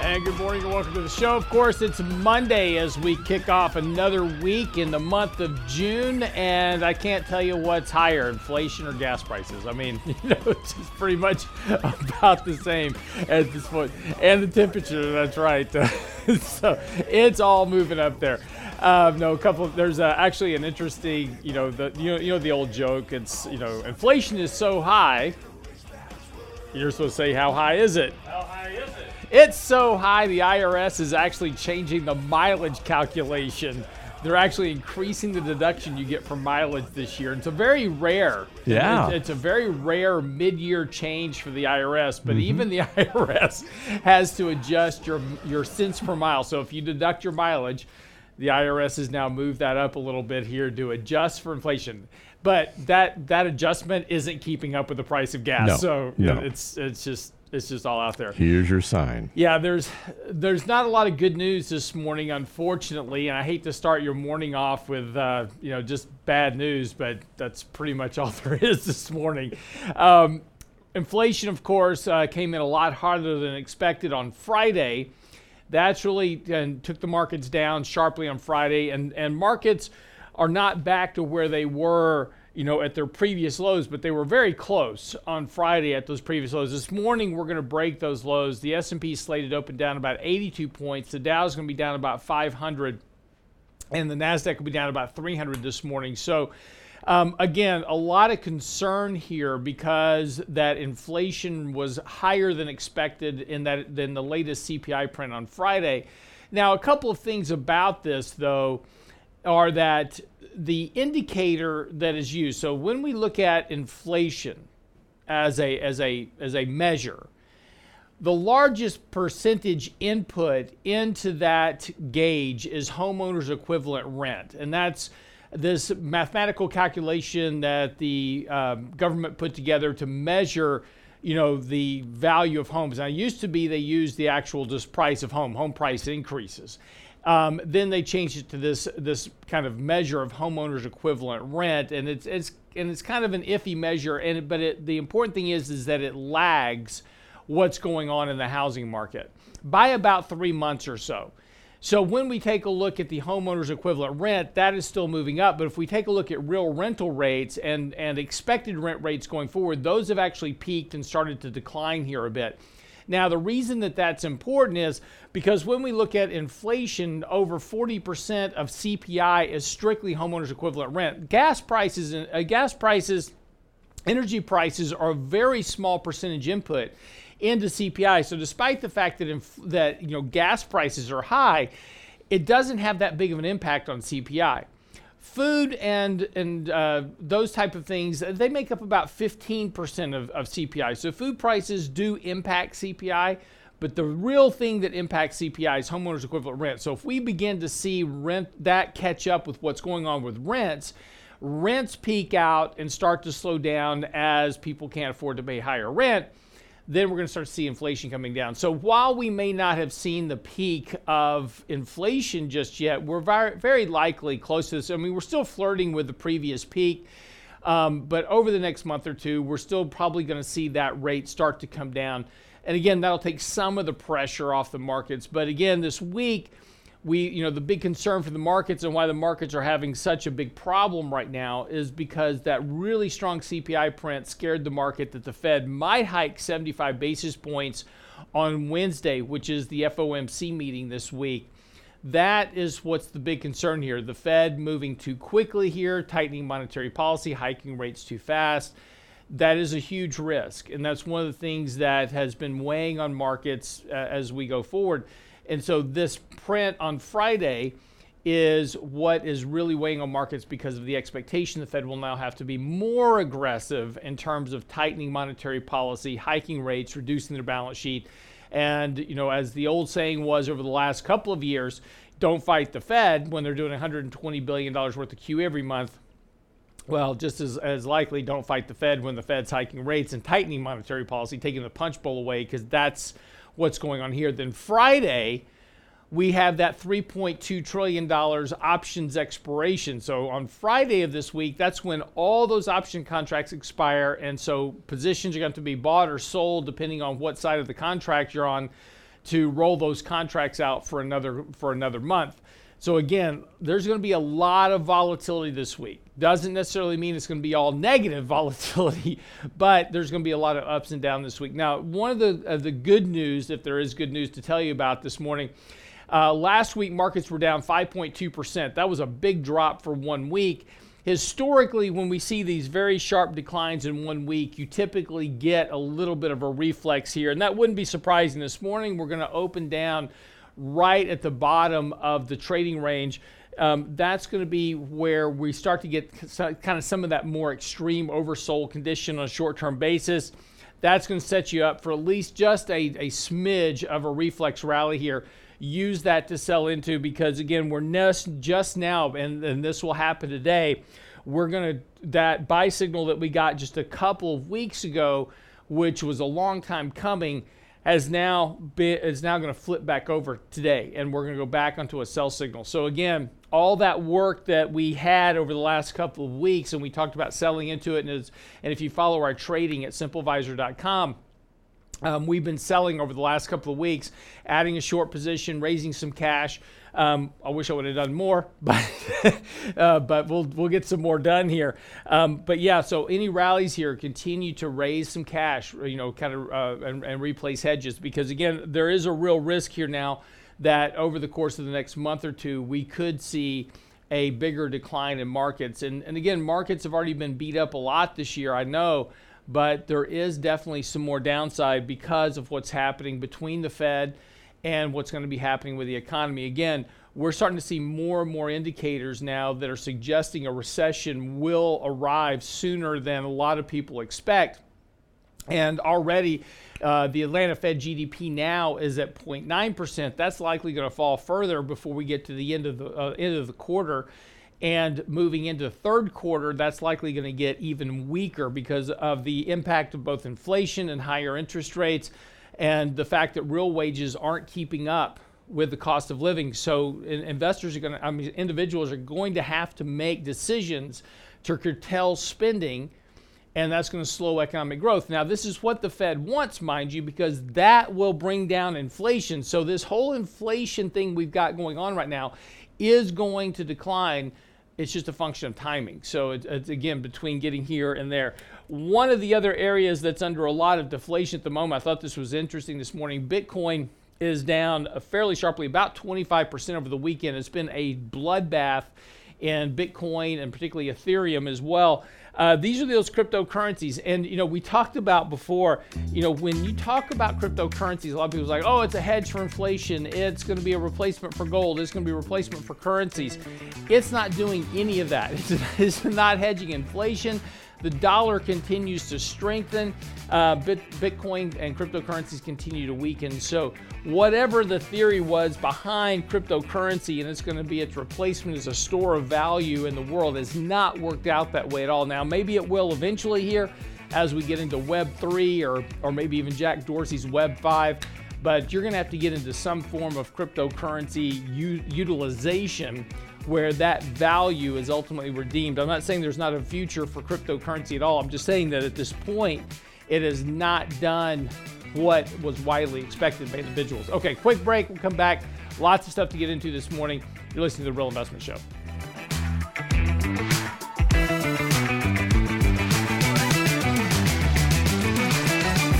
And good morning and welcome to the show. Of course, it's Monday as we kick off another week in the month of June, and I can't tell you what's higher, inflation or gas prices. I mean, you know, it's just pretty much about the same at this point. And the temperature, that's right. so it's all moving up there. Um, no, a couple. Of, there's uh, actually an interesting, you know, the you know, you know the old joke. It's you know, inflation is so high. You're supposed to say, how high is it? How high is it? It's so high, the IRS is actually changing the mileage calculation. They're actually increasing the deduction you get for mileage this year. It's a very rare. Yeah. It's, it's a very rare mid-year change for the IRS, but mm-hmm. even the IRS has to adjust your your cents per mile. So if you deduct your mileage, the IRS has now moved that up a little bit here to adjust for inflation. But that that adjustment isn't keeping up with the price of gas. No, so no. it's it's just it's just all out there. Here's your sign. Yeah, there's there's not a lot of good news this morning, unfortunately, and I hate to start your morning off with uh, you know just bad news, but that's pretty much all there is this morning. Um, inflation, of course, uh, came in a lot harder than expected on Friday. That's really and took the markets down sharply on Friday, and and markets are not back to where they were you know, at their previous lows, but they were very close on Friday at those previous lows. This morning, we're going to break those lows. The S&P slated open down about 82 points. The Dow is going to be down about 500, and the Nasdaq will be down about 300 this morning. So. Um, again, a lot of concern here because that inflation was higher than expected in that than the latest CPI print on Friday. Now, a couple of things about this, though, are that the indicator that is used. So when we look at inflation as a as a as a measure, the largest percentage input into that gauge is homeowners equivalent rent, and that's this mathematical calculation that the um, government put together to measure you know the value of homes. Now, used to be they used the actual just price of home, home price increases. Um, then they changed it to this this kind of measure of homeowners equivalent rent, and it's it's and it's kind of an iffy measure. And but it, the important thing is is that it lags what's going on in the housing market by about three months or so. So when we take a look at the homeowners equivalent rent, that is still moving up. But if we take a look at real rental rates and, and expected rent rates going forward, those have actually peaked and started to decline here a bit. Now, the reason that that's important is because when we look at inflation, over 40% of CPI is strictly homeowners equivalent rent. Gas prices, uh, gas prices, energy prices are a very small percentage input into CPI. So, despite the fact that inf- that you know gas prices are high, it doesn't have that big of an impact on CPI food and and uh, those type of things they make up about 15% of, of cpi so food prices do impact cpi but the real thing that impacts cpi is homeowners equivalent rent. So if we begin to see rent that catch up with what's going on with rents rents peak out and start to slow down as people can't afford to pay higher rent then we're going to start to see inflation coming down. So while we may not have seen the peak of inflation just yet, we're very, very likely close to this. I mean, we're still flirting with the previous peak. Um, but over the next month or two, we're still probably going to see that rate start to come down. And again, that'll take some of the pressure off the markets. But again, this week, we, you know, the big concern for the markets and why the markets are having such a big problem right now is because that really strong CPI print scared the market that the Fed might hike 75 basis points on Wednesday, which is the FOMC meeting this week. That is what's the big concern here. The Fed moving too quickly here, tightening monetary policy, hiking rates too fast. That is a huge risk. And that's one of the things that has been weighing on markets uh, as we go forward. And so this print on Friday is what is really weighing on markets because of the expectation the Fed will now have to be more aggressive in terms of tightening monetary policy, hiking rates, reducing their balance sheet. And, you know, as the old saying was over the last couple of years, don't fight the Fed when they're doing $120 billion worth of QE every month. well, just as, as likely, don't fight the Fed when the Fed's hiking rates and tightening monetary policy, taking the punch bowl away, because that's what's going on here. Then Friday, we have that $3.2 trillion options expiration. So on Friday of this week, that's when all those option contracts expire. And so positions are going to be bought or sold depending on what side of the contract you're on to roll those contracts out for another for another month. So again, there's going to be a lot of volatility this week. Doesn't necessarily mean it's going to be all negative volatility, but there's going to be a lot of ups and downs this week. Now, one of the uh, the good news, if there is good news to tell you about this morning, uh, last week markets were down 5.2 percent. That was a big drop for one week. Historically, when we see these very sharp declines in one week, you typically get a little bit of a reflex here, and that wouldn't be surprising. This morning, we're going to open down right at the bottom of the trading range. Um, that's going to be where we start to get kind of some of that more extreme oversold condition on a short term basis. That's going to set you up for at least just a, a smidge of a reflex rally here. Use that to sell into because, again, we're just, just now, and, and this will happen today. We're going to, that buy signal that we got just a couple of weeks ago, which was a long time coming has now been, is now going to flip back over today, and we're going to go back onto a sell signal. So again, all that work that we had over the last couple of weeks, and we talked about selling into it, and, and if you follow our trading at simplevisor.com, um, we've been selling over the last couple of weeks, adding a short position, raising some cash. Um, I wish I would have done more, but uh, but we'll we'll get some more done here. Um, but yeah, so any rallies here continue to raise some cash, you know, kind of uh, and, and replace hedges because again, there is a real risk here now that over the course of the next month or two, we could see a bigger decline in markets. And and again, markets have already been beat up a lot this year. I know but there is definitely some more downside because of what's happening between the Fed and what's going to be happening with the economy. Again, we're starting to see more and more indicators now that are suggesting a recession will arrive sooner than a lot of people expect. And already, uh, the Atlanta Fed GDP now is at 0.9%. That's likely going to fall further before we get to the end of the uh, end of the quarter. And moving into the third quarter, that's likely going to get even weaker because of the impact of both inflation and higher interest rates and the fact that real wages aren't keeping up with the cost of living. So investors are going to, I mean, individuals are going to have to make decisions to curtail spending, and that's going to slow economic growth. Now, this is what the Fed wants, mind you, because that will bring down inflation. So this whole inflation thing we've got going on right now is going to decline. It's just a function of timing. So it's, it's again between getting here and there. One of the other areas that's under a lot of deflation at the moment, I thought this was interesting this morning. Bitcoin is down fairly sharply, about 25% over the weekend. It's been a bloodbath in Bitcoin and particularly Ethereum as well. Uh, these are those cryptocurrencies, and you know we talked about before. You know when you talk about cryptocurrencies, a lot of people are like, "Oh, it's a hedge for inflation. It's going to be a replacement for gold. It's going to be a replacement for currencies." It's not doing any of that. It's, it's not hedging inflation. The dollar continues to strengthen. Uh, Bitcoin and cryptocurrencies continue to weaken. So, whatever the theory was behind cryptocurrency, and it's going to be its replacement as a store of value in the world, has not worked out that way at all. Now, maybe it will eventually here as we get into Web 3 or, or maybe even Jack Dorsey's Web 5 but you're going to have to get into some form of cryptocurrency u- utilization where that value is ultimately redeemed. I'm not saying there's not a future for cryptocurrency at all. I'm just saying that at this point, it has not done what was widely expected by individuals. Okay, quick break. We'll come back. Lots of stuff to get into this morning. You're listening to The Real Investment Show.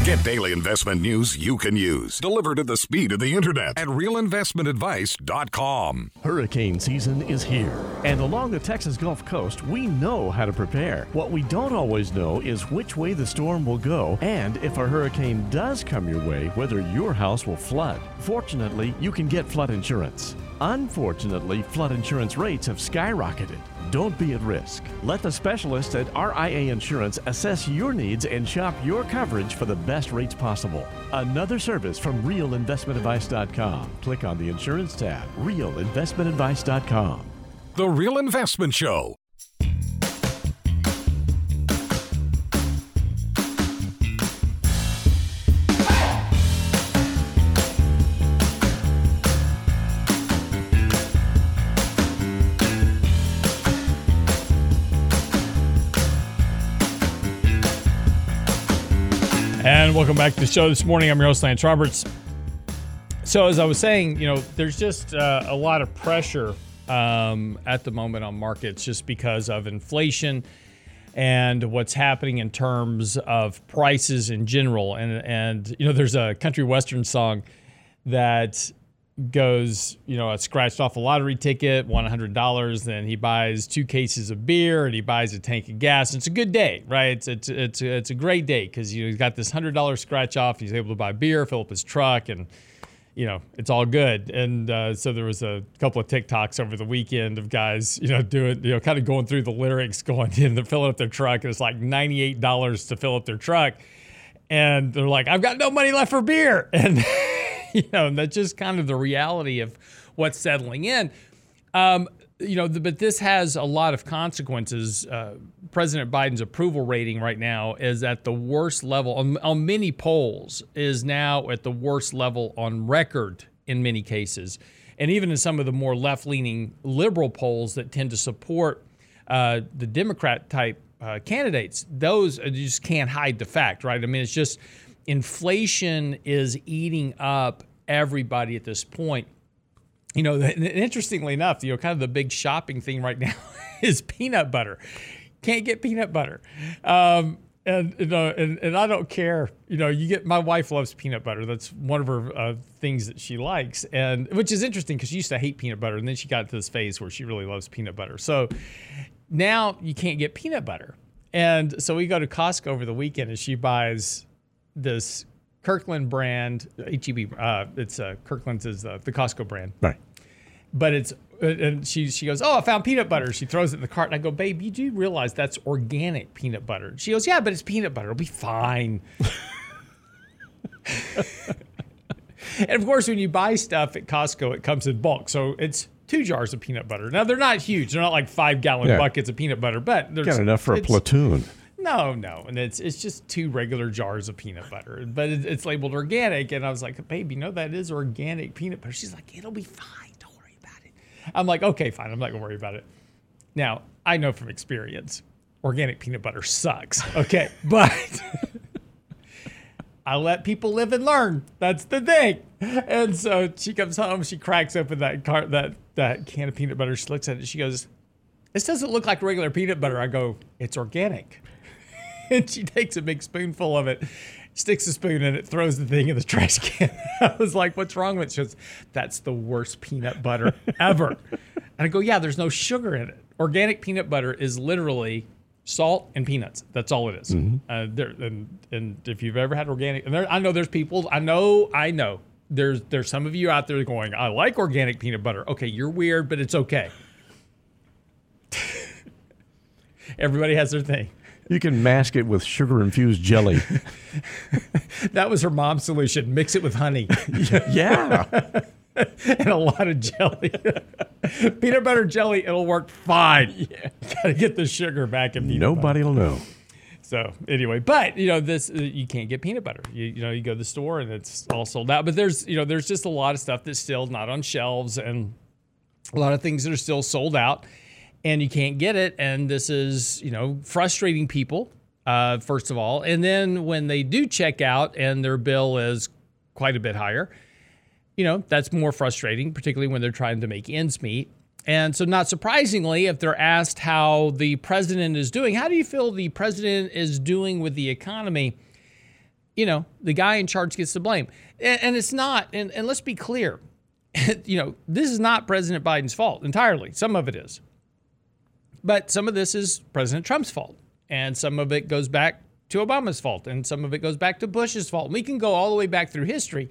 Get daily investment news you can use, delivered at the speed of the internet at realinvestmentadvice.com. Hurricane season is here, and along the Texas Gulf Coast, we know how to prepare. What we don't always know is which way the storm will go, and if a hurricane does come your way, whether your house will flood. Fortunately, you can get flood insurance. Unfortunately, flood insurance rates have skyrocketed. Don't be at risk. Let the specialists at RIA Insurance assess your needs and shop your coverage for the best rates possible. Another service from realinvestmentadvice.com. Click on the insurance tab, realinvestmentadvice.com. The Real Investment Show And welcome back to the show this morning. I'm your host, Lance Roberts. So, as I was saying, you know, there's just uh, a lot of pressure um, at the moment on markets just because of inflation and what's happening in terms of prices in general. And, and you know, there's a country western song that goes, you know, scratched off a lottery ticket, won $100, then he buys two cases of beer and he buys a tank of gas. It's a good day, right? It's it's it's, it's a great day because you know, he's got this $100 scratch off. He's able to buy beer, fill up his truck, and you know, it's all good. And uh, so there was a couple of TikToks over the weekend of guys, you know, doing, you know, kind of going through the lyrics, going in, they're filling up their truck. And it's like $98 to fill up their truck. And they're like, I've got no money left for beer. And, you know, that's just kind of the reality of what's settling in. Um, you know, the, but this has a lot of consequences. Uh, President Biden's approval rating right now is at the worst level on, on many polls, is now at the worst level on record in many cases. And even in some of the more left leaning liberal polls that tend to support uh, the Democrat type uh, candidates, those just can't hide the fact, right? I mean, it's just inflation is eating up everybody at this point you know, interestingly enough, you know, kind of the big shopping thing right now is peanut butter. Can't get peanut butter. Um, and you know, and, and I don't care. You know, you get my wife loves peanut butter. That's one of her uh, things that she likes, and which is interesting because she used to hate peanut butter, and then she got to this phase where she really loves peanut butter. So now you can't get peanut butter, and so we go to Costco over the weekend, and she buys this Kirkland brand, HEB. Uh, it's uh, Kirkland's is uh, the Costco brand, Right. but it's uh, and she she goes, oh, I found peanut butter. She throws it in the cart, and I go, babe, you do realize that's organic peanut butter? She goes, yeah, but it's peanut butter. It'll be fine. and of course, when you buy stuff at Costco, it comes in bulk, so it's two jars of peanut butter. Now they're not huge; they're not like five gallon Yeah. buckets of peanut butter, but there's Got enough for a platoon. No, no, and it's it's just two regular jars of peanut butter, but it, it's labeled organic. And I was like, "Babe, know that is organic peanut butter." She's like, "It'll be fine. Don't worry about it." I'm like, "Okay, fine. I'm not gonna worry about it." Now I know from experience, organic peanut butter sucks. Okay, but I let people live and learn. That's the thing. And so she comes home, she cracks open that cart that that can of peanut butter. She looks at it. She goes, "This doesn't look like regular peanut butter." I go, "It's organic." And she takes a big spoonful of it, sticks a spoon in it, throws the thing in the trash can. I was like, "What's wrong with it?" She goes, "That's the worst peanut butter ever." and I go, "Yeah, there's no sugar in it. Organic peanut butter is literally salt and peanuts. That's all it is. Uh, there, and and if you've ever had organic, and there, I know there's people. I know, I know. There's there's some of you out there going, I like organic peanut butter. Okay, you're weird, but it's okay. Everybody has their thing. You can mask it with sugar infused jelly. That was her mom's solution. Mix it with honey yeah. and a lot of jelly. peanut butter jelly, it'll work fine. Yeah. Gotta get the sugar back in peanut butter. Nobody will know. So anyway, but you know this, uh, you can't get peanut butter. You, you know, you go to the store and it's all sold out. But there's you know there's just a lot of stuff that's still not on shelves and a lot of things that are still sold out and you can't get it. And this is you know frustrating people uh, first of all, and then when they do check out and their bill is quite a bit higher, you know, that's more frustrating, particularly when they're trying to make ends meet. And so, not surprisingly, if they're asked how the president is doing, how do you feel the president is doing with the economy? You know, the guy in charge gets the blame. And, and it's not, and, and let's be clear, you know, this is not President Biden's fault entirely. Some of it is. But some of this is President Trump's fault. And some of it goes back to Obama's fault. And some of it goes back to Bush's fault. We can go all the way back through history.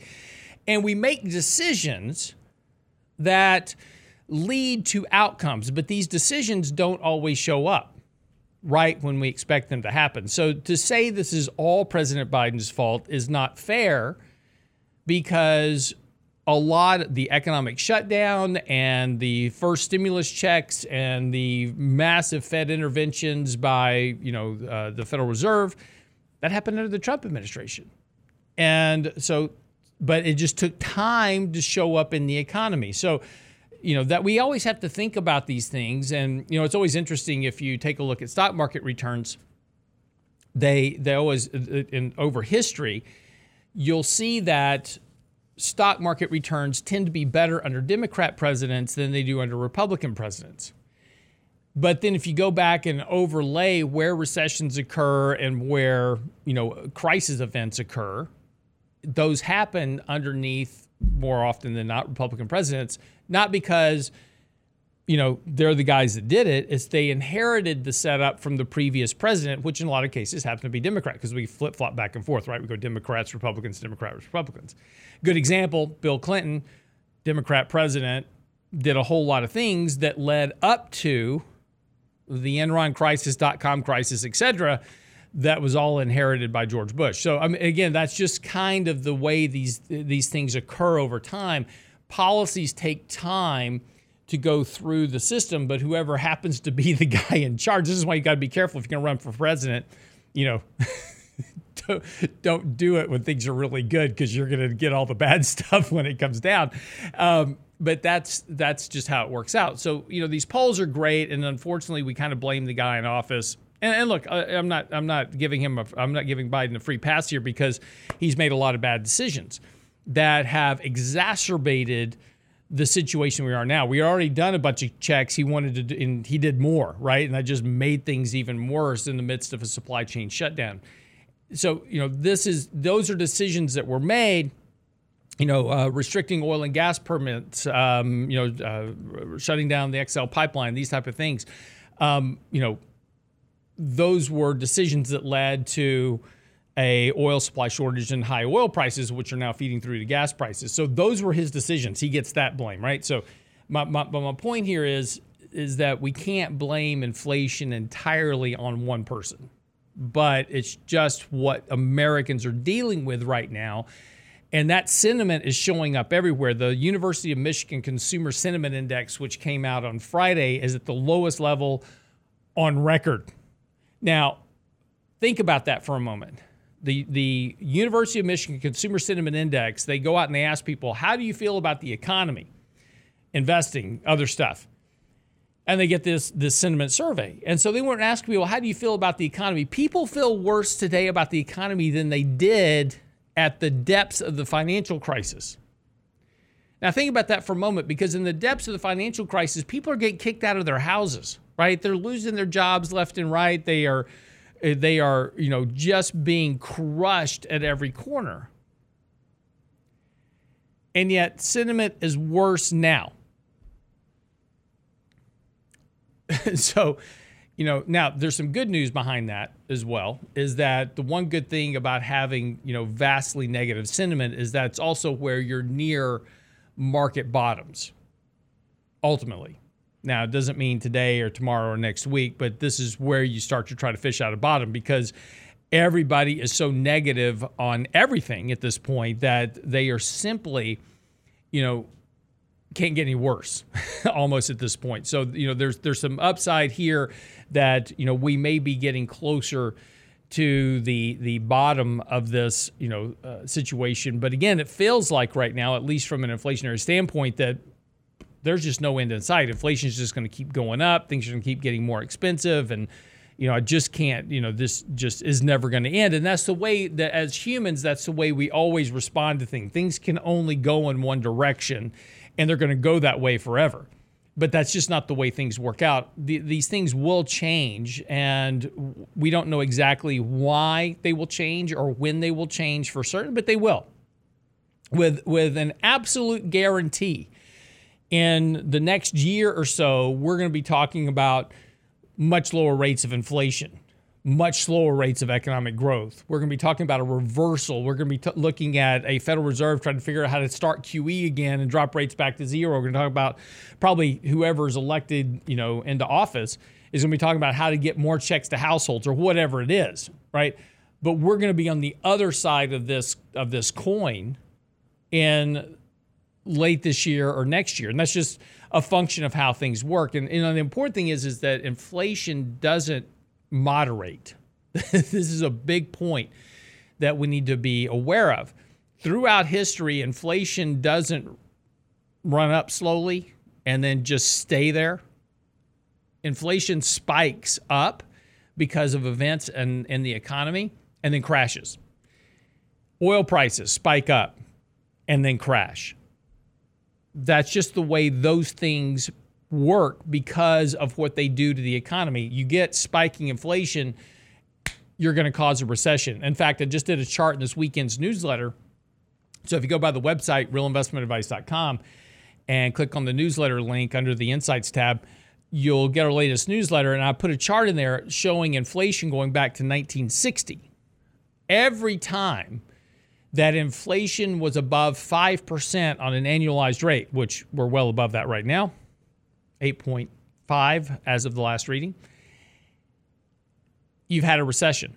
And we make decisions that lead to outcomes, but these decisions don't always show up right when we expect them to happen. So to say this is all President Biden's fault is not fair because a lot the economic shutdown and the first stimulus checks and the massive Fed interventions by you know uh, the Federal Reserve that happened under the Trump administration, and so but it just took time to show up in the economy. So you know that we always have to think about these things, and you know it's always interesting if you take a look at stock market returns they they always in over history, you'll see that stock market returns tend to be better under Democrat presidents than they do under Republican presidents. But then if you go back and overlay where recessions occur and where, you know, crisis events occur, those happen underneath more often than not Republican presidents, not because you know, they're the guys that did it. It's they inherited the setup from the previous president, which in a lot of cases happen to be Democrat because we flip flop back and forth, right? We go Democrats, Republicans, Democrats, Republicans. Good example Bill Clinton, Democrat president, did a whole lot of things that led up to the Enron crisis, dot com crisis, et cetera. That was all inherited by George Bush. So, I mean, again, that's just kind of the way these these things occur over time. Policies take time to go through the system, but whoever happens to be the guy in charge, this is why you got to be careful if you're going to run for president. You know, don't, don't do it when things are really good because you're going to get all the bad stuff when it comes down. Um, but that's that's just how it works out. So you know these polls are great, and unfortunately we kind of blame the guy in office. And, and look, I, I'm not I'm not giving him a I'm not giving Biden a free pass here because he's made a lot of bad decisions that have exacerbated the situation we are now. We already done a bunch of checks. He wanted to, do, and he did more, right? And that just made things even worse in the midst of a supply chain shutdown. So, you know, this is those are decisions that were made. You know, uh, restricting oil and gas permits. Um, you know, uh, shutting down the XL pipeline. These type of things. Um, you know, those were decisions that led to a oil supply shortage and high oil prices, which are now feeding through to gas prices. So those were his decisions. He gets that blame, right? So my, my, my point here is is that we can't blame inflation entirely on one person, but it's just what Americans are dealing with right now. And that sentiment is showing up everywhere. The University of Michigan Consumer Sentiment Index, which came out on Friday, is at the lowest level on record. Now, think about that for a moment the the University of Michigan Consumer Sentiment Index, they go out and they ask people, "How do you feel about the economy, investing, other stuff?" And they get this this sentiment survey. And so they weren't asking people, "How do you feel about the economy?" People feel worse today about the economy than they did at the depths of the financial crisis. Now think about that for a moment because in the depths of the financial crisis, people are getting kicked out of their houses, right? They're losing their jobs left and right. They are uh, they are, you know, just being crushed at every corner. And yet, sentiment is worse now. so, you know, now there's some good news behind that as well. Is that the one good thing about having, you know, vastly negative sentiment is that it's also where you're near market bottoms ultimately. Now, it doesn't mean today or tomorrow or next week, but this is where you start to try to fish out a bottom because everybody is so negative on everything at this point that they are simply, you know, can't get any worse almost at this point. So, you know, there's there's some upside here that, you know, we may be getting closer to the the bottom of this, you know, uh, situation. But again, it feels like right now, at least from an inflationary standpoint, that there's just no end in sight. Inflation is just going to keep going up. Things are going to keep getting more expensive, and you know, I just can't. You know, this just is never going to end. And that's the way that as humans, that's the way we always respond to things. Things can only go in one direction, and they're going to go that way forever. But that's just not the way things work out. The, these things will change, and we don't know exactly why they will change or when they will change for certain, but they will. With with an absolute guarantee in the next year or so, we're going to be talking about much lower rates of inflation, much slower rates of economic growth. We're going to be talking about a reversal. We're going to be t- looking at a Federal Reserve trying to figure out how to start QE again and drop rates back to zero. We're going to talk about probably whoever's elected, you know, into office is going to be talking about how to get more checks to households or whatever it is, right? But we're going to be on the other side of this of this coin in late this year or next year. And that's just a function of how things work. And, and the important thing is, is that inflation doesn't moderate. this is a big point that we need to be aware of. Throughout history, inflation doesn't run up slowly and then just stay there. Inflation spikes up, because of events and in the economy and then crashes. Oil prices spike up and then crash. That's just the way those things work because of what they do to the economy. You get spiking inflation, you're going to cause a recession. In fact, I just did a chart in this weekend's newsletter. So if you go by the website, realinvestmentadvice.com, and click on the newsletter link under the Insights tab, you'll get our latest newsletter. And I put a chart in there showing inflation going back to 1960. Every time that inflation was above 5% on an annualized rate, which we're well above that right now, 8.5 as of the last reading, you've had a recession.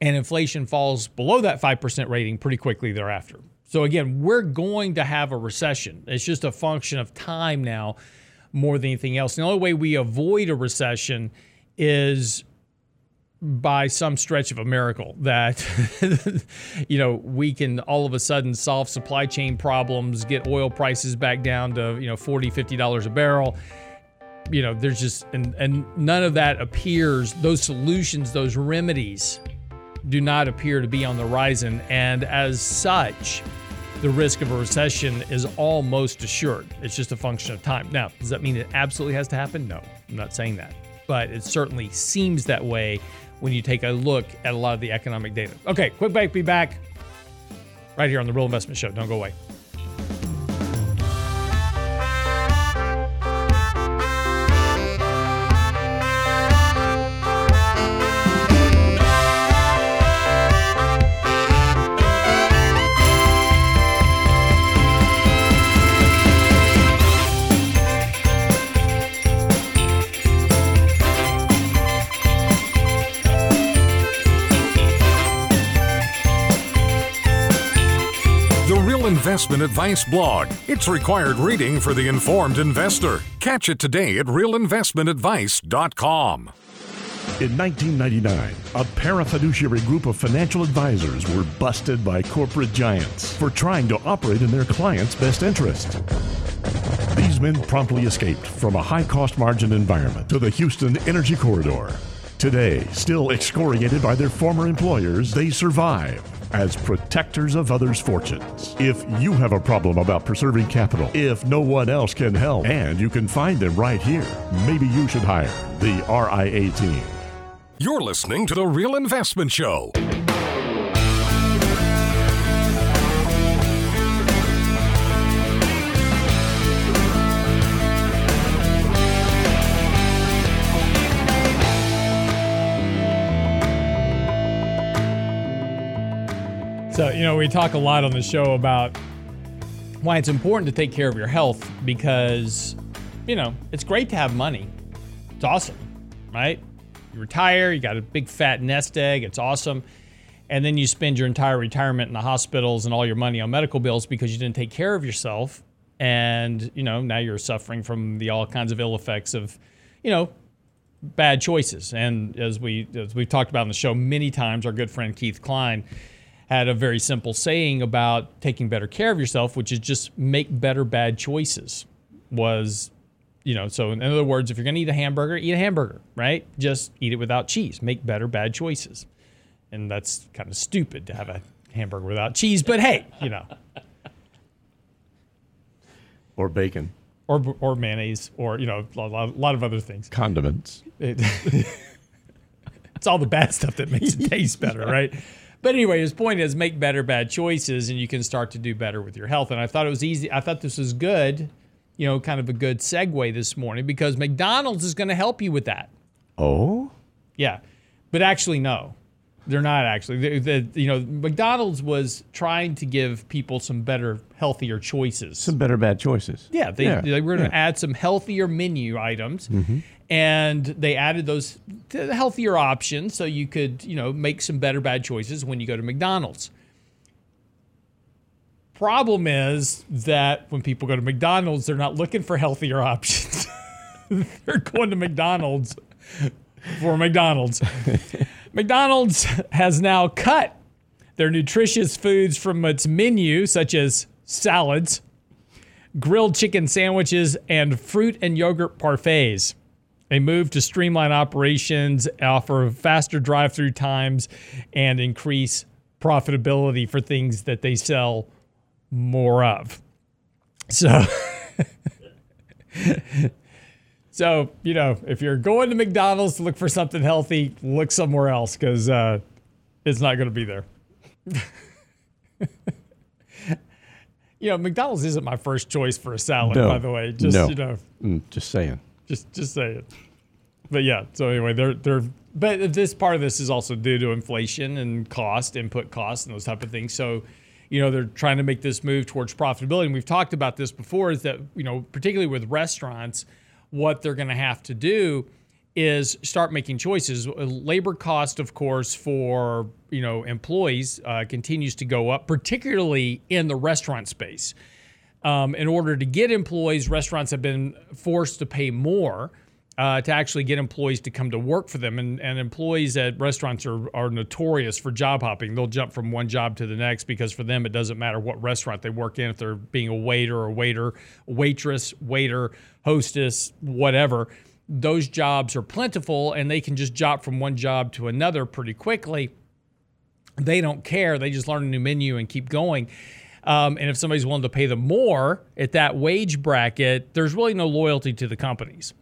And inflation falls below that 5% rating pretty quickly thereafter. So, again, we're going to have a recession. It's just a function of time now more than anything else. the only way we avoid a recession is by some stretch of a miracle that you know we can all of a sudden solve supply chain problems get oil prices back down to you know 40 50 dollars a barrel. You know there's just and and none of that appears. Those solutions those remedies do not appear to be on the horizon. And as such the risk of a recession is almost assured. It's just a function of time. Now does that mean it absolutely has to happen? No i'm not saying that. But it certainly seems that way when you take a look at a lot of the economic data. Okay, quick break, be back right here on the Real Investment Show. Don't go away. Investment Advice blog. It's required reading for the informed investor. Catch it today at realinvestmentadvice.com. In 1999, a parafiduciary group of financial advisors were busted by corporate giants for trying to operate in their clients' best interest. These men promptly escaped from a high cost margin environment to the Houston Energy Corridor. Today, still excoriated by their former employers, they survive as protectors of others' fortunes. If you have a problem about preserving capital, if no one else can help, and you can find them right here, maybe you should hire the RIA team. You're listening to The Real Investment Show. So, you know, we talk a lot on the show about why it's important to take care of your health because, you know, it's great to have money. It's awesome, right? You retire, you got a big fat nest egg, it's awesome. And then you spend your entire retirement in the hospitals and all your money on medical bills because you didn't take care of yourself. And, you know, now you're suffering from the all kinds of ill effects of, you know, bad choices. And as we as we've talked about on the show many times, our good friend Keith Klein had a very simple saying about taking better care of yourself, which is just make better bad choices. Was, you know, so in other words, if you're going to eat a hamburger, eat a hamburger, right? Just eat it without cheese. Make better bad choices. And that's kind of stupid to have a hamburger without cheese, but hey, you know. Or bacon. Or, or mayonnaise, or, you know, a lot, a lot of other things. Condiments. It, it's all the bad stuff that makes it taste better, right? But anyway, his point is make better bad choices and you can start to do better with your health. And I thought it was easy. I thought this was good, you know, kind of a good segue this morning because McDonald's is going to help you with that. Oh? Yeah. But actually, no. They're not actually. The, the, you know, McDonald's was trying to give people some better, healthier choices. Some better bad choices. Yeah, they, Yeah, they were going to yeah. add some healthier menu items, mm-hmm. And they added those to the healthier options so you could, you know, make some better bad choices when you go to McDonald's. Problem is that when people go to McDonald's, they're not looking for healthier options. they're going to McDonald's for McDonald's. McDonald's has now cut their nutritious foods from its menu, such as salads, grilled chicken sandwiches, and fruit and yogurt parfaits. A move to streamline operations, offer faster drive through times, and increase profitability for things that they sell more of. So, so you know, if you're going to McDonald's to look for something healthy, look somewhere else because uh, it's not going to be there. you know, McDonald's isn't my first choice for a salad, No. by the way. Just No. you know, Mm, just saying. Just just say it. But yeah, so anyway, they're they're but this part of this is also due to inflation and cost, input costs, and those type of things. So, you know, they're trying to make this move towards profitability. And we've talked about this before, is that you know, particularly with restaurants, what they're going to have to do is start making choices. Labor cost, of course, for you know employees uh, continues to go up, particularly in the restaurant space. Um, in order to get employees, restaurants have been forced to pay more uh, to actually get employees to come to work for them. And, and employees at restaurants are, are notorious for job hopping. They'll jump from one job to the next because for them, it doesn't matter what restaurant they work in, if they're being a waiter or waiter, waitress, waiter, hostess, whatever. Those jobs are plentiful and they can just jump from one job to another pretty quickly they don't care. They just learn a new menu and keep going. Um, and if somebody's willing to pay them more at that wage bracket, there's really no loyalty to the companies.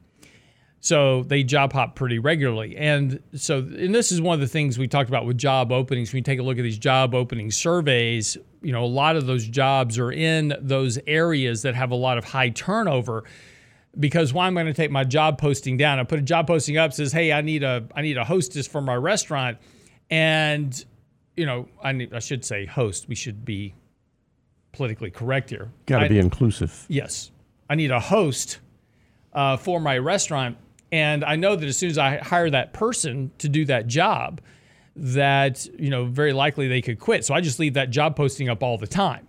So they job hop pretty regularly. And so, and this is one of the things we talked about with job openings. When you take a look at these job opening surveys, you know, a lot of those jobs are in those areas that have a lot of high turnover. Because why am I going to take my job posting down? I put a job posting up says, "Hey, I need a I need a hostess for my restaurant," and you know, I need, I should say host. We should be politically correct here. Got to be inclusive. Yes. I need a host uh, for my restaurant. And I know that as soon as I hire that person to do that job, that, you know, very likely they could quit. So I just leave that job posting up all the time.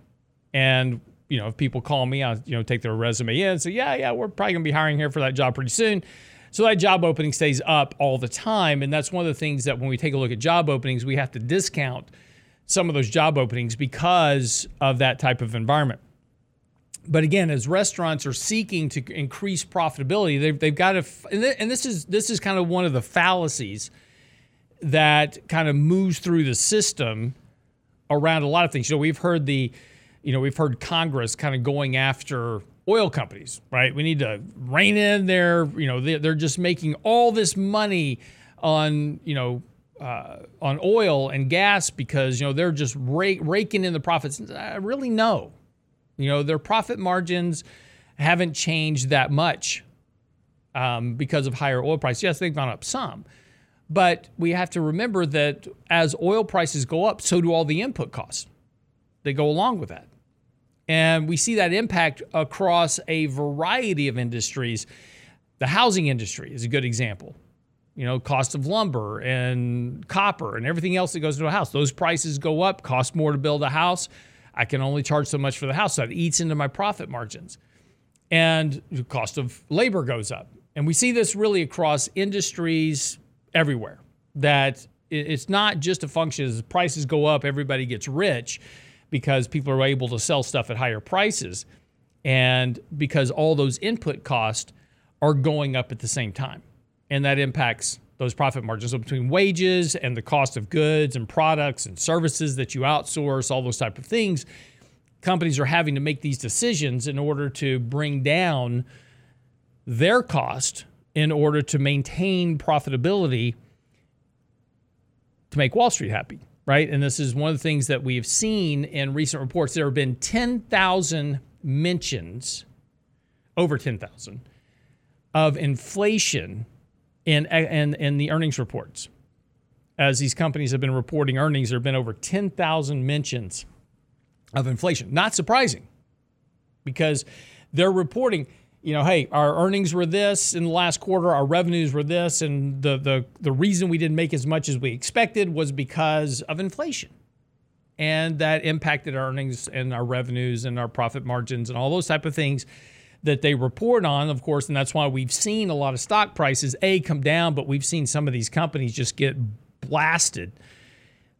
And, you know, if people call me, I, you know, take their resume in and say, yeah, yeah, we're probably going to be hiring here for that job pretty soon. So that job opening stays up all the time. And that's one of the things that when we take a look at job openings, we have to discount some of those job openings because of that type of environment. But again, as restaurants are seeking to increase profitability, they've, they've got to, and thi- and this is this is kind of one of the fallacies that kind of moves through the system around a lot of things. You know, we've heard the, you know, we've heard Congress kind of going after oil companies, right? We need to rein in their, you know, they're just making all this money on, you know, uh, on oil and gas because you know they're just rake, raking in the profits. I really no, you know their profit margins haven't changed that much um, because of higher oil prices. Yes, they've gone up some, but we have to remember that as oil prices go up, so do all the input costs. They go along with that. And we see that impact across a variety of industries. The housing industry is a good example. You know, cost of lumber and copper and everything else that goes into a house. Those prices go up, cost more to build a house. I can only charge so much for the house. So that eats into my profit margins. And the cost of labor goes up. And we see this really across industries everywhere. That it's not just a function as prices go up, everybody gets rich because people are able to sell stuff at higher prices. And because all those input costs are going up at the same time. And that impacts those profit margins. So between wages and the cost of goods and products and services that you outsource, all those type of things, companies are having to make these decisions in order to bring down their cost in order to maintain profitability to make Wall Street happy, right? And this is one of the things that we've seen in recent reports. There have been 10,000 mentions, over 10,000, of inflation in, in, in the earnings reports. As these companies have been reporting earnings, there have been over 10,000 mentions of inflation. Not surprising because they're reporting, you know, hey, our earnings were this in the last quarter, our revenues were this, and the the the reason we didn't make as much as we expected was because of inflation. And that impacted our earnings and our revenues and our profit margins and all those type of things that they report on, of course, and that's why we've seen a lot of stock prices a come down, but we've seen some of these companies just get blasted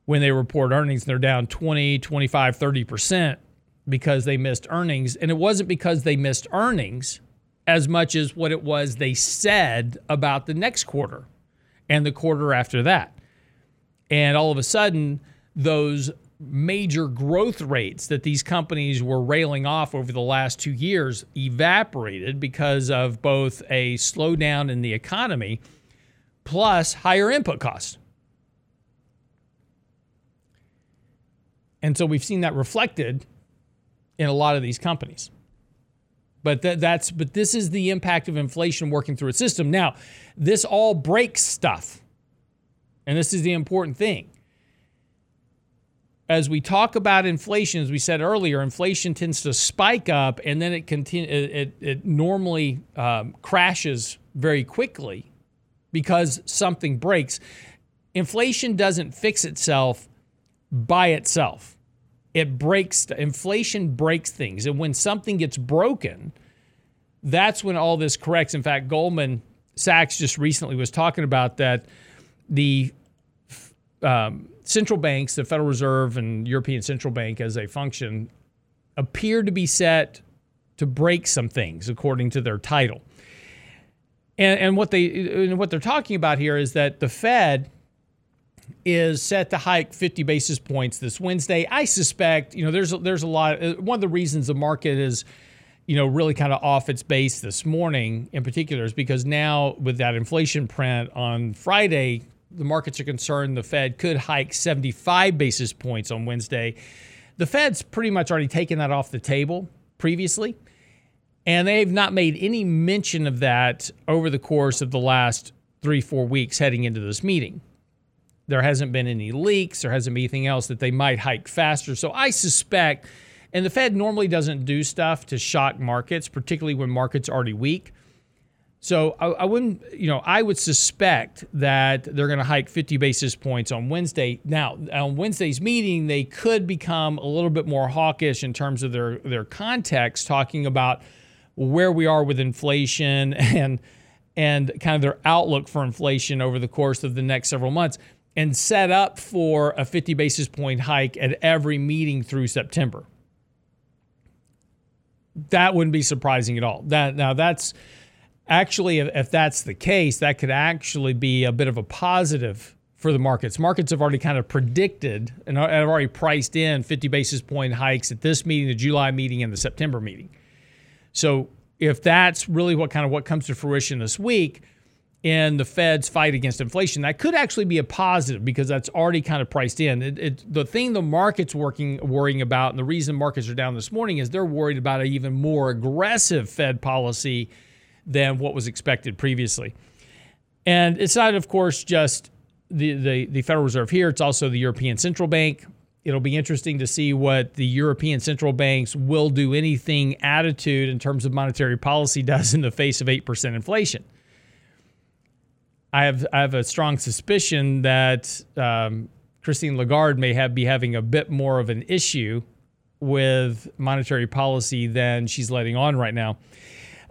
when they report earnings they're down 20, 25, 30% because they missed earnings. And it wasn't because they missed earnings, as much as what it was they said about the next quarter and the quarter after that. And all of a sudden, those major growth rates that these companies were railing off over the last two years evaporated because of both a slowdown in the economy plus higher input costs. And so we've seen that reflected in a lot of these companies. But that, that's but this is the impact of inflation working through a system. Now, this all breaks stuff. And this is the important thing. As we talk about inflation, as we said earlier, inflation tends to spike up and then it continue, it, it normally um, crashes very quickly because something breaks. Inflation doesn't fix itself by itself. It breaks inflation breaks things. And when something gets broken that's when all this corrects. In fact goldman sachs just recently was talking about that the um, central banks the federal reserve and european central bank as a function appear to be set to break some things according to their title and, and what they and what they're talking about here is that the fed is set to hike 50 basis points this Wednesday. I suspect, you know, there's there's a lot. Uh, one of the reasons the market is, you know, really kind of off its base this morning, in particular, is because now with that inflation print on Friday, the markets are concerned the Fed could hike 75 basis points on Wednesday. The Fed's pretty much already taken that off the table previously, and they've not made any mention of that over the course of the last three, four weeks heading into this meeting. There hasn't been any leaks. There hasn't been anything else that they might hike faster. So I suspect, and the Fed normally doesn't do stuff to shock markets, particularly when markets are already weak. So I, I wouldn't, you know, I would suspect that they're going to hike 50 basis points on Wednesday. Now, on Wednesday's meeting, they could become a little bit more hawkish in terms of their their context, talking about where we are with inflation and and kind of their outlook for inflation over the course of the next several months and set up for a 50 basis point hike at every meeting through September. That wouldn't be surprising at all. That now that's actually if that's the case, that could actually be a bit of a positive for the markets. Markets have already kind of predicted and have already priced in 50 basis point hikes at this meeting, the July meeting, and the September meeting. So if that's really what kind of what comes to fruition this week, in the Fed's fight against inflation. That could actually be a positive because that's already kind of priced in. It, it, the thing the market's working worrying about, and the reason markets are down this morning, is they're worried about an even more aggressive Fed policy than what was expected previously. And it's not, of course, just the, the, the Federal Reserve here, it's also the European Central Bank. It'll be interesting to see what the European central banks will do anything attitude in terms of monetary policy does in the face of 8% inflation. I have I have a strong suspicion that um, Christine Lagarde may have be having a bit more of an issue with monetary policy than she's letting on right now.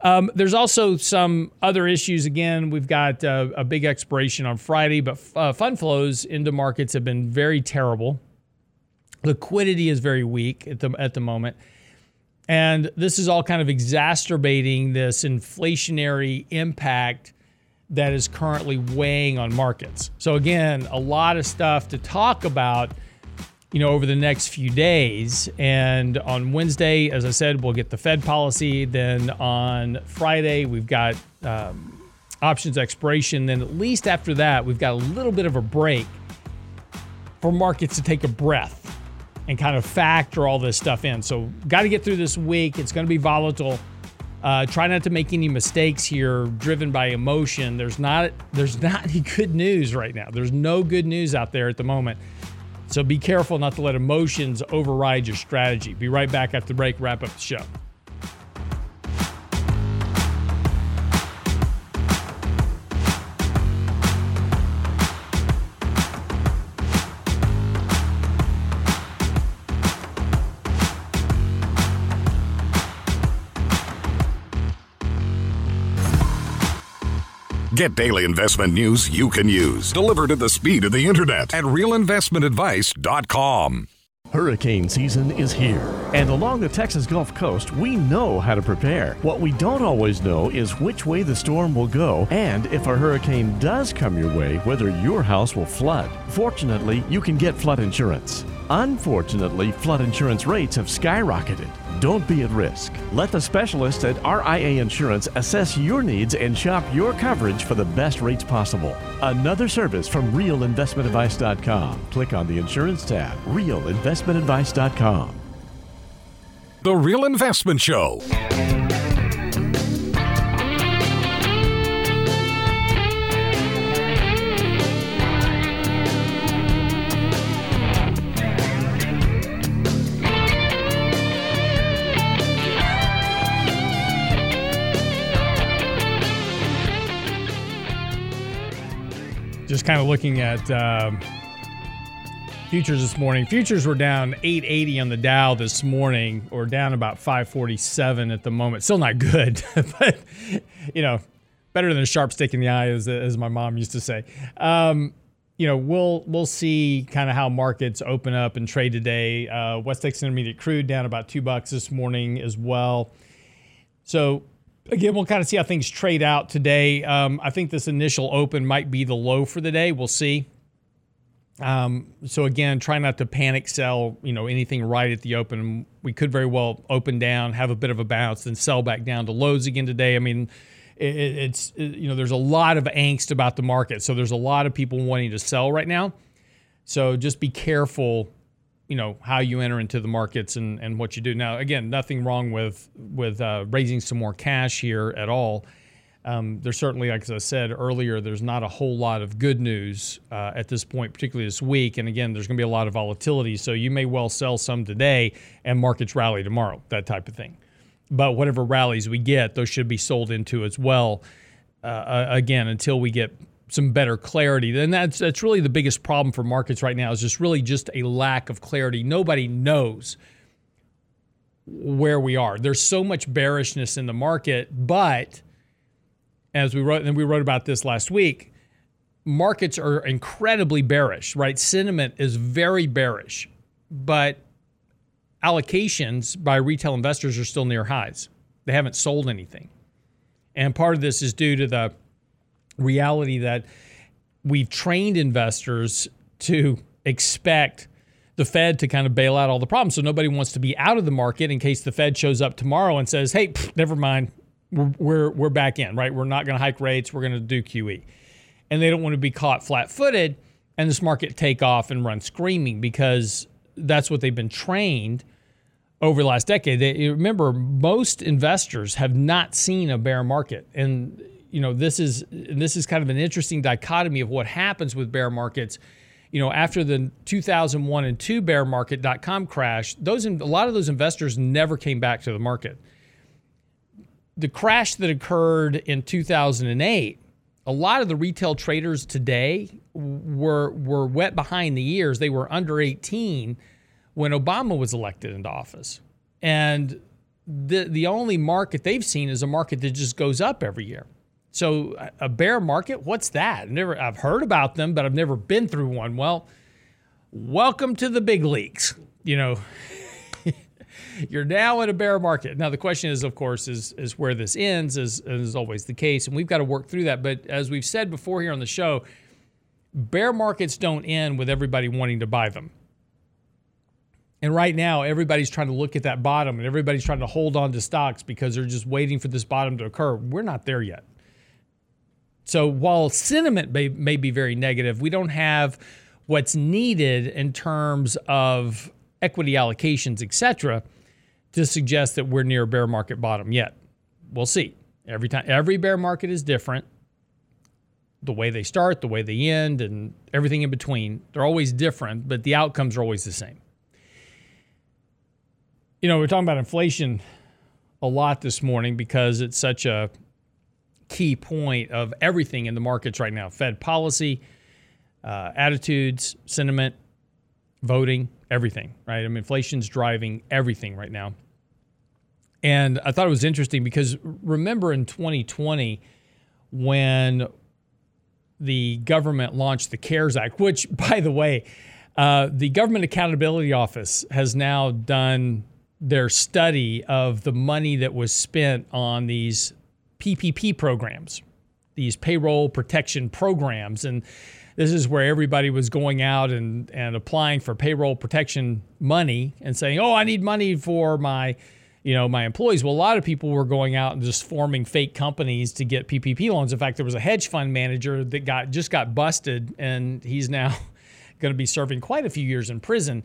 Um, there's also some other issues. Again, we've got uh, a big expiration on Friday, but uh, fund flows into markets have been very terrible. Liquidity is very weak at the at the moment. And this is all kind of exacerbating this inflationary impact that is currently weighing on markets. So again, a lot of stuff to talk about, you know, over the next few days. And on Wednesday, as I said, we'll get the Fed policy. Then on Friday, we've got um, options expiration. Then at least after that, we've got a little bit of a break for markets to take a breath and kind of factor all this stuff in. So got to get through this week. It's going to be volatile. Uh, try not to make any mistakes here, driven by emotion. There's not there's not any good news right now. There's no good news out there at the moment. So be careful not to let emotions override your strategy. Be right back after the break. Wrap up the show. Get daily investment news you can use, delivered at the speed of the internet at realinvestmentadvice.com. Hurricane season is here, and along the Texas Gulf Coast, we know how to prepare. What we don't always know is which way the storm will go, and if a hurricane does come your way, whether your house will flood. Fortunately, you can get flood insurance. Unfortunately, flood insurance rates have skyrocketed. Don't be at risk. Let the specialists at RIA Insurance assess your needs and shop your coverage for the best rates possible. Another service from RealInvestmentAdvice.com. Click on the Insurance tab. RealInvestmentAdvice.com. The Real Investment Show. Just kind of looking at um, futures this morning. Futures were down 880 on the Dow this morning, or down about 547 at the moment. Still not good, but you know, better than a sharp stick in the eye, as, as my mom used to say. Um, you know, we'll we'll see kind of how markets open up and trade today. Uh, West Texas Intermediate crude down about two bucks this morning as well. So again, we'll kind of see how things trade out today. Um, I think this initial open might be the low for the day. We'll see. Um, so again, try not to panic sell, you know, anything right at the open. We could very well open down, have a bit of a bounce, then sell back down to lows again today. I mean, it, it's it, you know, there's a lot of angst about the market, so there's a lot of people wanting to sell right now. So just be careful you know how you enter into the markets and, and what you do. Now, again, nothing wrong with with uh, raising some more cash here at all. Um, there's certainly, like as I said earlier, there's not a whole lot of good news uh, at this point, particularly this week. And again, there's going to be a lot of volatility, so you may well sell some today and markets rally tomorrow, that type of thing. But whatever rallies we get, those should be sold into as well. Uh, again, until we get some better clarity. Then that's that's really the biggest problem for markets right now is just really just a lack of clarity. Nobody knows where we are. There's so much bearishness in the market, but as we wrote and we wrote about this last week, markets are incredibly bearish, right? Sentiment is very bearish, but allocations by retail investors are still near highs. They haven't sold anything. And part of this is due to the reality that we've trained investors to expect the Fed to kind of bail out all the problems. So nobody wants to be out of the market in case the Fed shows up tomorrow and says, "Hey, pff, never mind, we're, we're we're back in, right? We're not going to hike rates. We're going to do QE," and they don't want to be caught flat-footed and this market take off and run screaming because that's what they've been trained over the last decade. They, remember, most investors have not seen a bear market, and you know this is this is kind of an interesting dichotomy of what happens with bear markets. You know after the 2001 and 2 bear market.com crash those a lot of those investors never came back to the market. The crash that occurred in 2008 a lot of the retail traders today were were wet behind the ears. They were under 18 when Obama was elected into office. And the the only market they've seen is a market that just goes up every year so a bear market, what's that? I've never I've heard about them, but I've never been through one. Well, welcome to the big leagues. You know, you're now in a bear market. Now the question is, of course, is is where this ends, as is always the case, and we've got to work through that. But as we've said before here on the show, bear markets don't end with everybody wanting to buy them. And right now, everybody's trying to look at that bottom and everybody's trying to hold on to stocks because they're just waiting for this bottom to occur. We're not there yet. So while sentiment may, may be very negative, we don't have what's needed in terms of equity allocations, et cetera, to suggest that we're near a bear market bottom yet. We'll see. Every time, every bear market is different. The way they start, the way they end, and everything in between, they're always different, but the outcomes are always the same. You know, we're talking about inflation a lot this morning because it's such a key point of everything in the markets right now Fed policy, uh, attitudes, sentiment, voting, everything, right? I mean, inflation's driving everything right now. And I thought it was interesting because remember in 2020 when the government launched the CARES Act, which, by the way, Uh, the Government Accountability Office has now done their study of the money that was spent on these PPP programs, these payroll protection programs. And this is where everybody was going out and, and applying for payroll protection money and saying, oh, I need money for my you know my employees. Well a lot of people were going out and just forming fake companies to get ppp loans. In fact there was a hedge fund manager that got just got busted and he's now going to be serving quite a few years in prison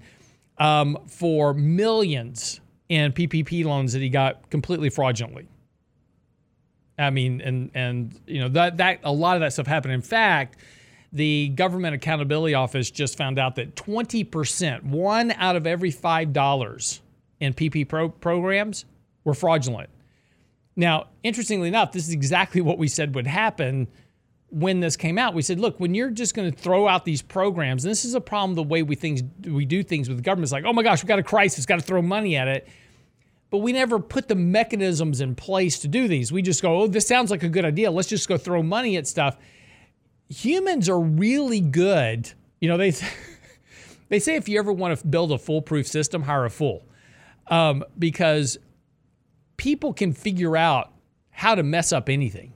um, for millions in ppp loans that he got completely fraudulently i mean and and you know that that a lot of that stuff happened in fact the government accountability office just found out that 20% one out of every five dollars in PP pro- programs were fraudulent. Now, interestingly enough, this is exactly what we said would happen when this came out. We said, look, when you're just going to throw out these programs, and this is a problem the way we things we do things with the government. It's like, oh my gosh, we've got a crisis, got to throw money at it. But we never put the mechanisms in place to do these. We just go, oh, this sounds like a good idea. Let's just go throw money at stuff. Humans are really good. You know, they they say if you ever want to build a foolproof system, hire a fool um, because people can figure out how to mess up anything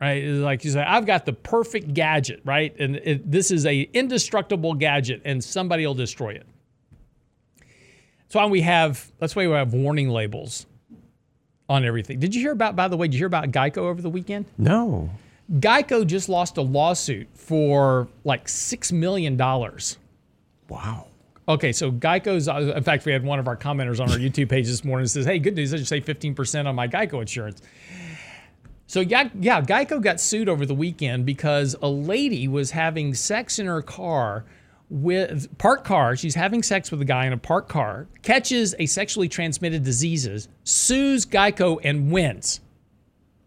right like you say i've got the perfect gadget right and it, this is a indestructible gadget and somebody will destroy it that's why we have that's why we have warning labels on everything did you hear about by the way did you hear about geico over the weekend No. geico just lost a lawsuit for like six million dollars Wow. Okay, so Geico's. uh, In fact, we had one of our commenters on our YouTube page this morning says, "Hey, good news! I just saved fifteen percent on my Geico insurance." So yeah, yeah, Geico got sued over the weekend because a lady was having sex in her car with parked car. She's having sex with a guy in a parked car, catches a sexually transmitted diseases, sues Geico and wins,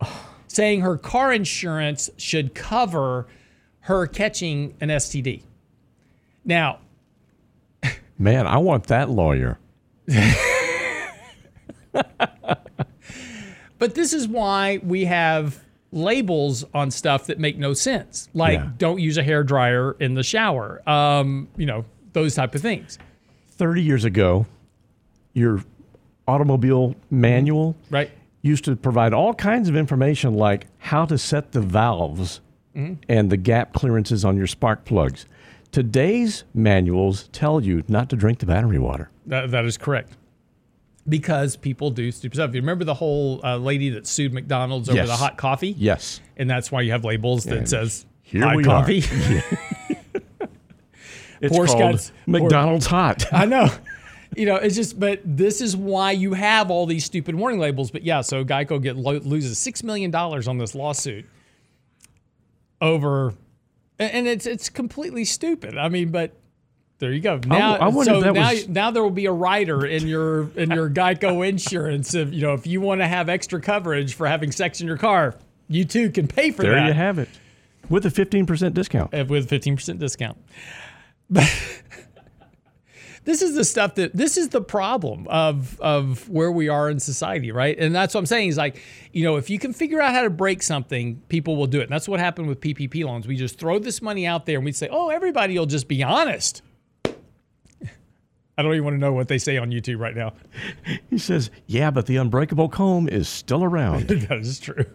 saying her car insurance should cover her catching an STD. Now, Man, I want that lawyer. But this is why we have labels on stuff that make no sense, like Yeah. don't use a hair dryer in the shower. Um, you know, those type of things, 30 years ago, your automobile manual right? used to provide all kinds of information like how to set the valves and the gap clearances on your spark plugs. Today's manuals tell you not to drink the battery water. That, that is correct. Because people do stupid stuff. You remember the whole uh, lady that sued McDonald's over Yes. the hot coffee? Yes. And that's why you have labels that And says here hot we are. coffee. It's Porsche called got- McDonald's Hot. I know. You know, it's just, but this is why you have all these stupid warning labels. But yeah, so Geico get lo- loses six million dollars on this lawsuit over, and it's it's completely stupid. I mean, but there you go. Now, I wonder so now, was- now there will be a rider in your in your Geico insurance. If you know, if you want to have extra coverage for having sex in your car, you too can pay for there that There you have it. With a 15% discount. uh, with 15% discount. But this is the stuff that this is the problem of of where we are in society, right? And that's what I'm saying is like, you know, if you can figure out how to break something, people will do it. And that's what happened with PPP loans. We just throw this money out there and we say, "Oh, everybody will just be honest." I don't even want to know what they say on YouTube right now. He says, yeah, but the unbreakable comb is still around. that is true.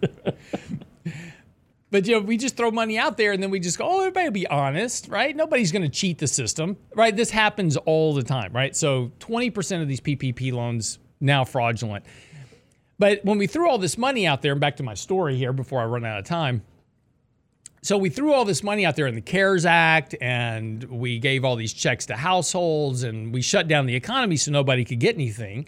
but you know, we just throw money out there and then we just go, oh, everybody be honest, right? Nobody's going to cheat the system, right? This happens all the time, right? So 20% of these PPP loans now fraudulent. But when we threw all this money out there, and back to my story here before I run out of time. So we threw all this money out there in the CARES Act and we gave all these checks to households and we shut down the economy so nobody could get anything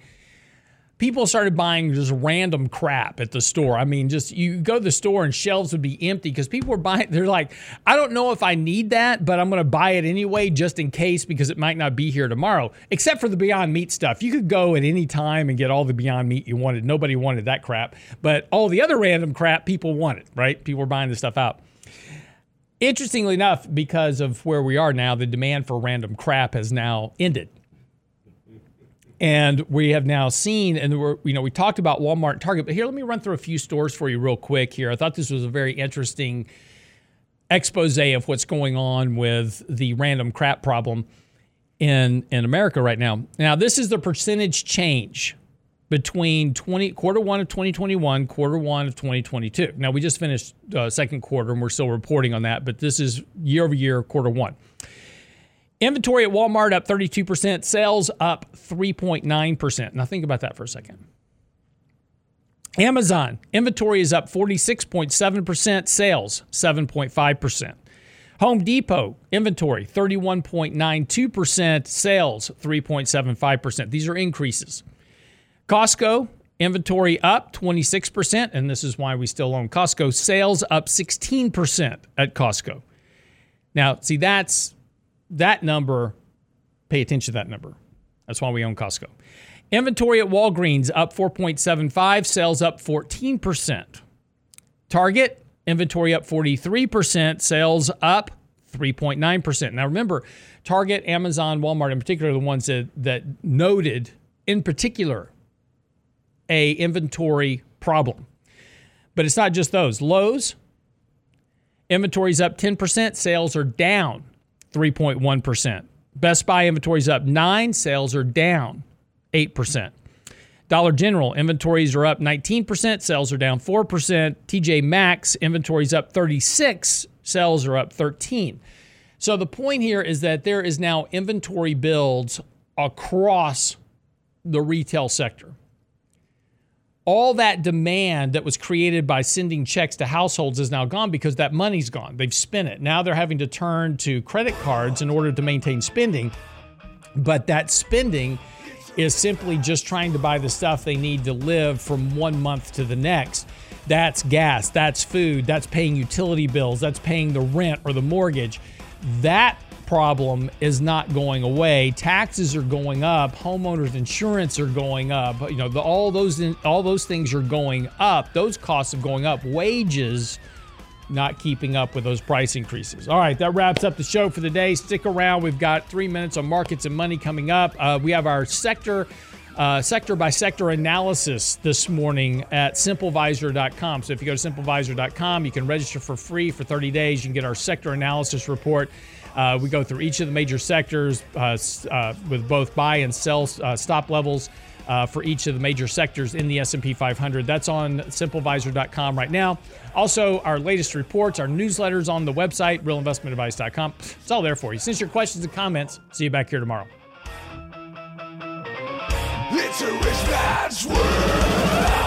people started buying just random crap at the store. I mean, just you go to the store and shelves would be empty because people were buying. They're like, I don't know if I need that, but I'm going to buy it anyway just in case because it might not be here tomorrow. Except for the Beyond Meat stuff, you could go at any time and get all the Beyond Meat you wanted. Nobody wanted that crap, but all the other random crap people wanted. Right? People were buying the stuff out. Interestingly enough, because of where we are now, the demand for random crap has now ended. And we have now seen, and we're, you know, we talked about Walmart and Target, but here, let me run through a few stores for you real quick here. I thought this was a very interesting expose of what's going on with the random crap problem. in in America right now. Now, this is the percentage change between 20 quarter one of 2021, quarter one of 2022. Now, we just finished uh, second quarter and we're still reporting on that, but this is year over year, quarter one. Inventory at Walmart up 32%, sales up 3.9%. Now, think about that for a second. Amazon inventory is up 46.7%, sales 7.5%. Home Depot inventory 31.92%, sales 3.75%. These are increases. Costco inventory up 26%, and this is why we still own Costco. Sales up 16% at Costco. Now, see, that's that number. Pay attention to that number. That's why we own Costco. Inventory at Walgreens up 4.75, sales up 14%. Target inventory up 43%, sales up 3.9%. Now remember, Target, Amazon, Walmart in particular the ones that, that noted in particular a inventory problem. But it's not just those. Lowe's inventory's up 10%, sales are down 3.1%. Best Buy inventory's up 9, sales are down 8%. Dollar General inventories are up 19%, sales are down 4%. TJ Maxx inventories up 36, sales are up 13. So the point here is that there is now inventory builds across the retail sector. All that demand that was created by sending checks to households is now gone because that money's gone. They've spent it. Now they're having to turn to credit cards in order to maintain spending. But that spending is simply just trying to buy the stuff they need to live from one month to the next. That's gas, that's food, that's paying utility bills, that's paying the rent or the mortgage. That problem is not going away. Taxes are going up, homeowners insurance are going up. You know, the, all those all those things are going up. Those costs are going up. Wages not keeping up with those price increases. All right, that wraps up the show for the day. Stick around. We've got three minutes on markets and money coming up. Uh, we have our sector. Uh, sector by sector analysis this morning at simplevisor.com. So if you go to simplevisor.com, you can register for free for 30 days. You can get our sector analysis report. Uh, we go through each of the major sectors uh, uh, with both buy and sell uh, stop levels uh, for each of the major sectors in the S&P 500. That's on simplevisor.com right now. Also, our latest reports, our newsletters on the website, realinvestmentadvice.com. It's all there for you. Send your questions and comments. See you back here tomorrow. It's a rich man's world.